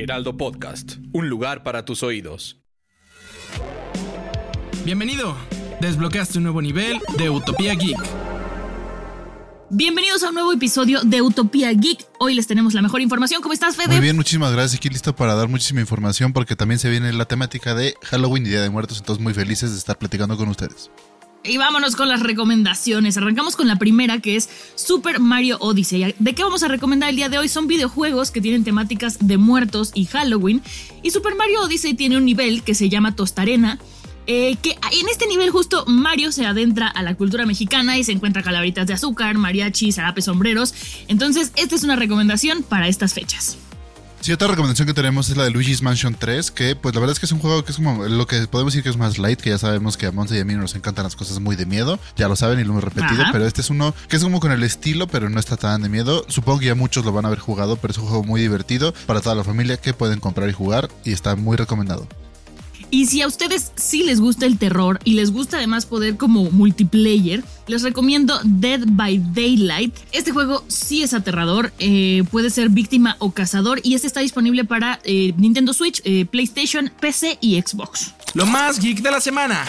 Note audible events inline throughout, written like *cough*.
Heraldo Podcast, un lugar para tus oídos. Bienvenido. Desbloqueaste un nuevo nivel de Utopía Geek. Bienvenidos a un nuevo episodio de Utopía Geek. Hoy les tenemos la mejor información. ¿Cómo estás, Fede? Muy bien, muchísimas gracias. Aquí listo para dar muchísima información porque también se viene la temática de Halloween y Día de Muertos. Entonces, muy felices de estar platicando con ustedes. Y vámonos con las recomendaciones. Arrancamos con la primera que es Super Mario Odyssey. ¿De qué vamos a recomendar el día de hoy? Son videojuegos que tienen temáticas de muertos y Halloween. Y Super Mario Odyssey tiene un nivel que se llama Tostarena. Eh, que en este nivel justo Mario se adentra a la cultura mexicana y se encuentra calaveritas de azúcar, mariachis, zarapes, sombreros. Entonces, esta es una recomendación para estas fechas. Sí, otra recomendación que tenemos es la de Luigi's Mansion 3, que pues la verdad es que es un juego que es como lo que podemos decir que es más light, que ya sabemos que a Monza y a mí nos encantan las cosas muy de miedo, ya lo saben y lo hemos repetido, pero este es uno que es como con el estilo, pero no está tan de miedo. Supongo que ya muchos lo van a haber jugado, pero es un juego muy divertido para toda la familia que pueden comprar y jugar y está muy recomendado. Y si a ustedes sí les gusta el terror y les gusta además poder como multiplayer, les recomiendo Dead by Daylight. Este juego sí es aterrador, eh, puede ser víctima o cazador y este está disponible para eh, Nintendo Switch, eh, PlayStation, PC y Xbox. Lo más geek de la semana.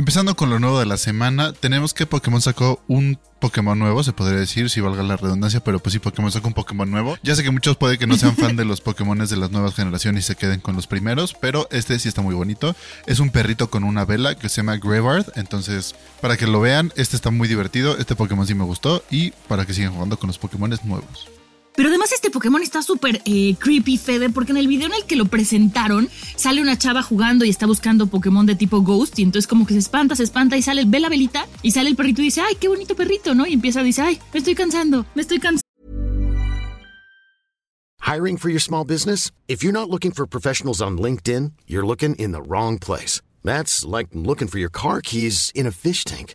Empezando con lo nuevo de la semana, tenemos que Pokémon sacó un Pokémon nuevo, se podría decir, si valga la redundancia, pero pues sí, Pokémon sacó un Pokémon nuevo. Ya sé que muchos puede que no sean fan de los Pokémon de las nuevas generaciones y se queden con los primeros, pero este sí está muy bonito. Es un perrito con una vela que se llama Grevard, entonces para que lo vean, este está muy divertido, este Pokémon sí me gustó y para que sigan jugando con los Pokémon nuevos. Pero además este Pokémon está súper eh, creepy, Fede, porque en el video en el que lo presentaron sale una chava jugando y está buscando Pokémon de tipo Ghost y entonces como que se espanta, se espanta y sale, ve la velita y sale el perrito y dice, ay, qué bonito perrito, ¿no? Y empieza a decir, ay, me estoy cansando, me estoy cansando. Hiring for your small business? If you're not looking for professionals on LinkedIn, you're looking in the wrong place. That's like looking for your car keys in a fish tank.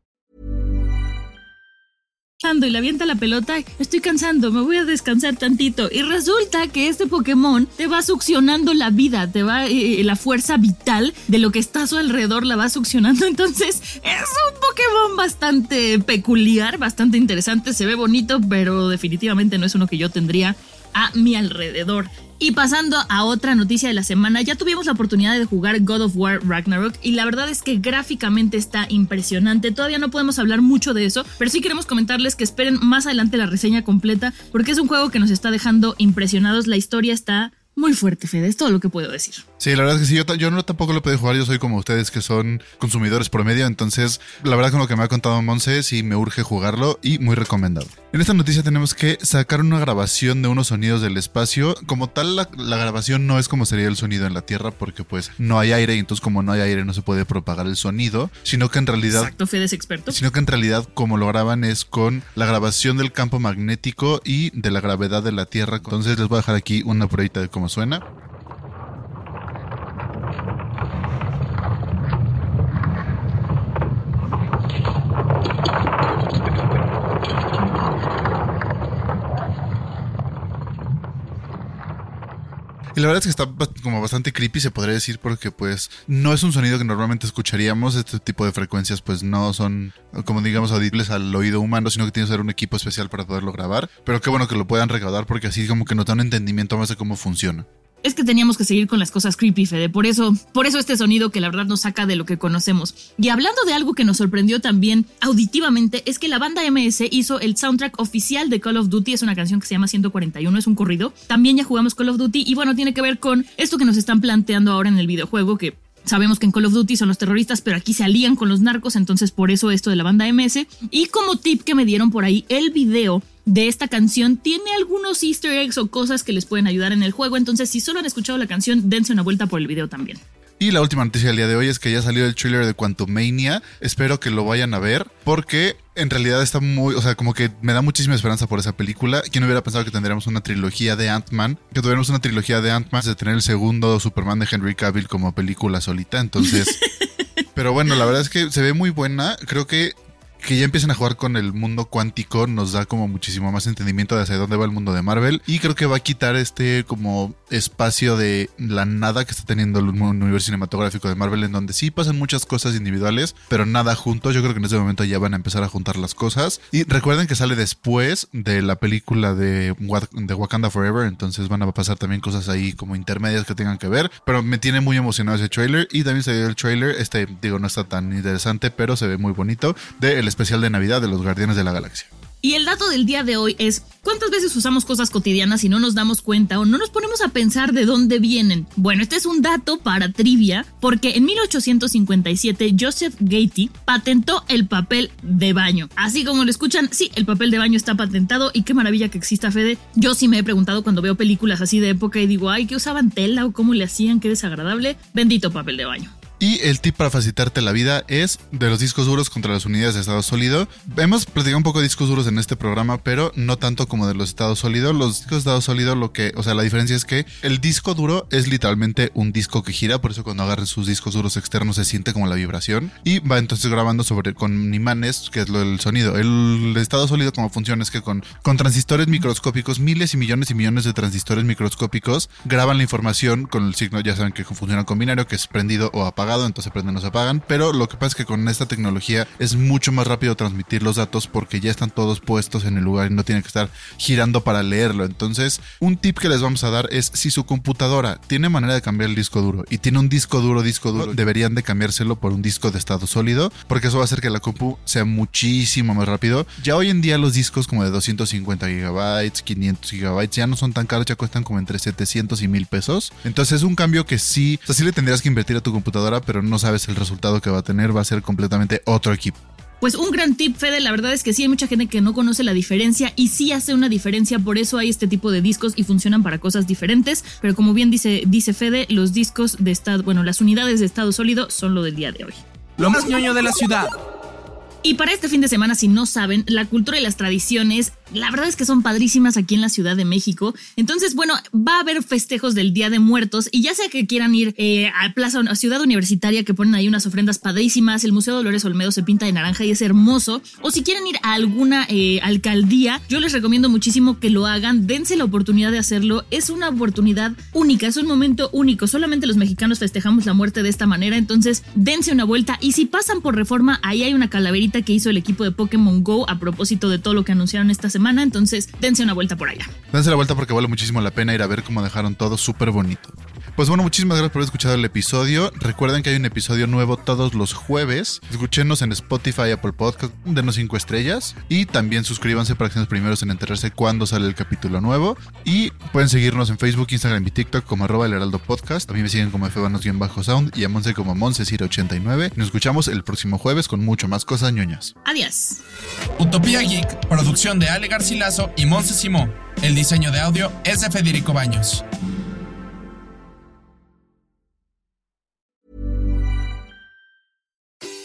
Y le avienta la pelota, estoy cansando, me voy a descansar tantito. Y resulta que este Pokémon te va succionando la vida, te va, eh, la fuerza vital de lo que está a su alrededor la va succionando. *laughs* Entonces es un Pokémon bastante peculiar, bastante interesante, se ve bonito, pero definitivamente no es uno que yo tendría a mi alrededor. Y pasando a otra noticia de la semana, ya tuvimos la oportunidad de jugar God of War Ragnarok y la verdad es que gráficamente está impresionante. Todavía no podemos hablar mucho de eso, pero sí queremos comentarles que esperen más adelante la reseña completa porque es un juego que nos está dejando impresionados. La historia está muy fuerte, Fede, es todo lo que puedo decir. Sí, la verdad es que sí, yo, yo no tampoco lo puedo jugar, yo soy como ustedes que son consumidores promedio, entonces la verdad con lo que me ha contado Monse sí me urge jugarlo y muy recomendado. En esta noticia tenemos que sacar una grabación de unos sonidos del espacio. Como tal, la, grabación no es como sería el sonido en la Tierra, porque pues no hay aire, y entonces como no hay aire no se puede propagar el sonido, sino que en realidad... Exacto, Fede es experto. Sino que en realidad como lo graban es con la grabación del campo magnético y de la gravedad de la Tierra. Entonces les voy a dejar aquí una pruebita de cómo suena. La verdad es que está como bastante creepy, se podría decir, porque pues no es un sonido que normalmente escucharíamos. Este tipo de frecuencias pues no son, como digamos, audibles al oído humano, sino que tiene que ser un equipo especial para poderlo grabar. Pero qué bueno que lo puedan recaudar porque así como que nos da un entendimiento más de cómo funciona es que teníamos que seguir con las cosas creepy, Fede. Por eso, por eso este sonido que la verdad nos saca de lo que conocemos. Y hablando de algo que nos sorprendió también auditivamente, es que la banda MS hizo el soundtrack oficial de Call of Duty. Es una canción que se llama 141, es un corrido. También ya jugamos Call of Duty y bueno, tiene que ver con esto que nos están planteando ahora en el videojuego, que Sabemos que en Call of Duty son los terroristas, pero aquí se alían con los narcos, entonces por eso esto de la banda MS. Y como tip que me dieron por ahí, el video de esta canción tiene algunos easter eggs o cosas que les pueden ayudar en el juego, entonces si solo han escuchado la canción, dense una vuelta por el video también. Y la última noticia del día de hoy es que ya salió el trailer de Quantumania. Espero que lo vayan a ver porque en realidad está muy, o sea, como que me da muchísima esperanza por esa película. ¿Quién hubiera pensado que tendríamos una trilogía de Ant-Man? Que tuviéramos una trilogía de Ant-Man de tener el segundo Superman de Henry Cavill como película solita. Entonces, *laughs* pero bueno, la verdad es que se ve muy buena. Creo que que ya empiecen a jugar con el mundo cuántico nos da como muchísimo más entendimiento de hacia dónde va el mundo de Marvel y creo que va a quitar este como espacio de la nada que está teniendo el universo cinematográfico de Marvel en donde sí pasan muchas cosas individuales, pero nada juntos. Yo creo que en este momento ya van a empezar a juntar las cosas. Y recuerden que sale después de la película de, de Wakanda Forever, entonces van a pasar también cosas ahí como intermedias que tengan que ver, pero me tiene muy emocionado ese trailer y también se dio el trailer, este digo no está tan interesante, pero se ve muy bonito, del especial de Navidad de los Guardianes de la Galaxia. Y el dato del día de hoy es ¿cuántas veces usamos cosas cotidianas y no nos damos cuenta o no nos ponemos a pensar de dónde vienen? Bueno, este es un dato para trivia porque en 1857 Joseph Gatey patentó el papel de baño. Así como lo escuchan, sí, el papel de baño está patentado y qué maravilla que exista Fede. Yo sí me he preguntado cuando veo películas así de época y digo, ay, ¿qué usaban tela o cómo le hacían? Qué desagradable. Bendito papel de baño. Y el tip para facilitarte la vida es de los discos duros contra las unidades de estado sólido. Hemos platicado un poco de discos duros en este programa, pero no tanto como de los estados sólidos. Los discos de estado sólido, lo que, o sea, la diferencia es que el disco duro es literalmente un disco que gira, por eso cuando agarres sus discos duros externos se siente como la vibración y va entonces grabando sobre con imanes, que es lo del sonido. El estado sólido como funciona es que con, con transistores microscópicos, miles y millones y millones de transistores microscópicos graban la información con el signo, ya saben que funciona con binario, que es prendido o apagado entonces prenden o se apagan. Pero lo que pasa es que con esta tecnología es mucho más rápido transmitir los datos porque ya están todos puestos en el lugar y no tienen que estar girando para leerlo. Entonces, un tip que les vamos a dar es si su computadora tiene manera de cambiar el disco duro y tiene un disco duro, disco duro, deberían de cambiárselo por un disco de estado sólido porque eso va a hacer que la compu sea muchísimo más rápido. Ya hoy en día los discos como de 250 gigabytes, 500 gigabytes ya no son tan caros, ya cuestan como entre 700 y 1000 pesos. Entonces es un cambio que sí, o sea, sí le tendrías que invertir a tu computadora, pero no sabes el resultado que va a tener, va a ser completamente otro equipo. Pues un gran tip, Fede, la verdad es que sí hay mucha gente que no conoce la diferencia y sí hace una diferencia, por eso hay este tipo de discos y funcionan para cosas diferentes, pero como bien dice, dice Fede, los discos de estado, bueno, las unidades de estado sólido son lo del día de hoy. Lo más ñoño de la ciudad. Y para este fin de semana, si no saben, la cultura y las tradiciones la verdad es que son padrísimas aquí en la Ciudad de México. Entonces, bueno, va a haber festejos del Día de Muertos y ya sea que quieran ir eh, a Plaza a Ciudad Universitaria que ponen ahí unas ofrendas padrísimas, el Museo Dolores Olmedo se pinta de naranja y es hermoso, o si quieren ir a alguna eh, alcaldía, yo les recomiendo muchísimo que lo hagan, dense la oportunidad de hacerlo, es una oportunidad única, es un momento único, solamente los mexicanos festejamos la muerte de esta manera, entonces dense una vuelta y si pasan por reforma, ahí hay una calaverita que hizo el equipo de Pokémon Go a propósito de todo lo que anunciaron esta semana entonces dense una vuelta por allá. Dense la vuelta porque vale muchísimo la pena ir a ver cómo dejaron todo súper bonito. Pues bueno, muchísimas gracias por haber escuchado el episodio. Recuerden que hay un episodio nuevo todos los jueves. Escúchenos en Spotify, Apple Podcast, denos 5 estrellas. Y también suscríbanse para que sean los primeros en enterarse cuando sale el capítulo nuevo. Y pueden seguirnos en Facebook, Instagram y TikTok como arroba el heraldo podcast. A mí me siguen como fbanos-sound y a Monse como Monse89. Nos escuchamos el próximo jueves con mucho más cosas ñoñas. Adiós. Utopía Geek, producción de Ale Garcilaso y Monse Simón. El diseño de audio es de Federico Baños.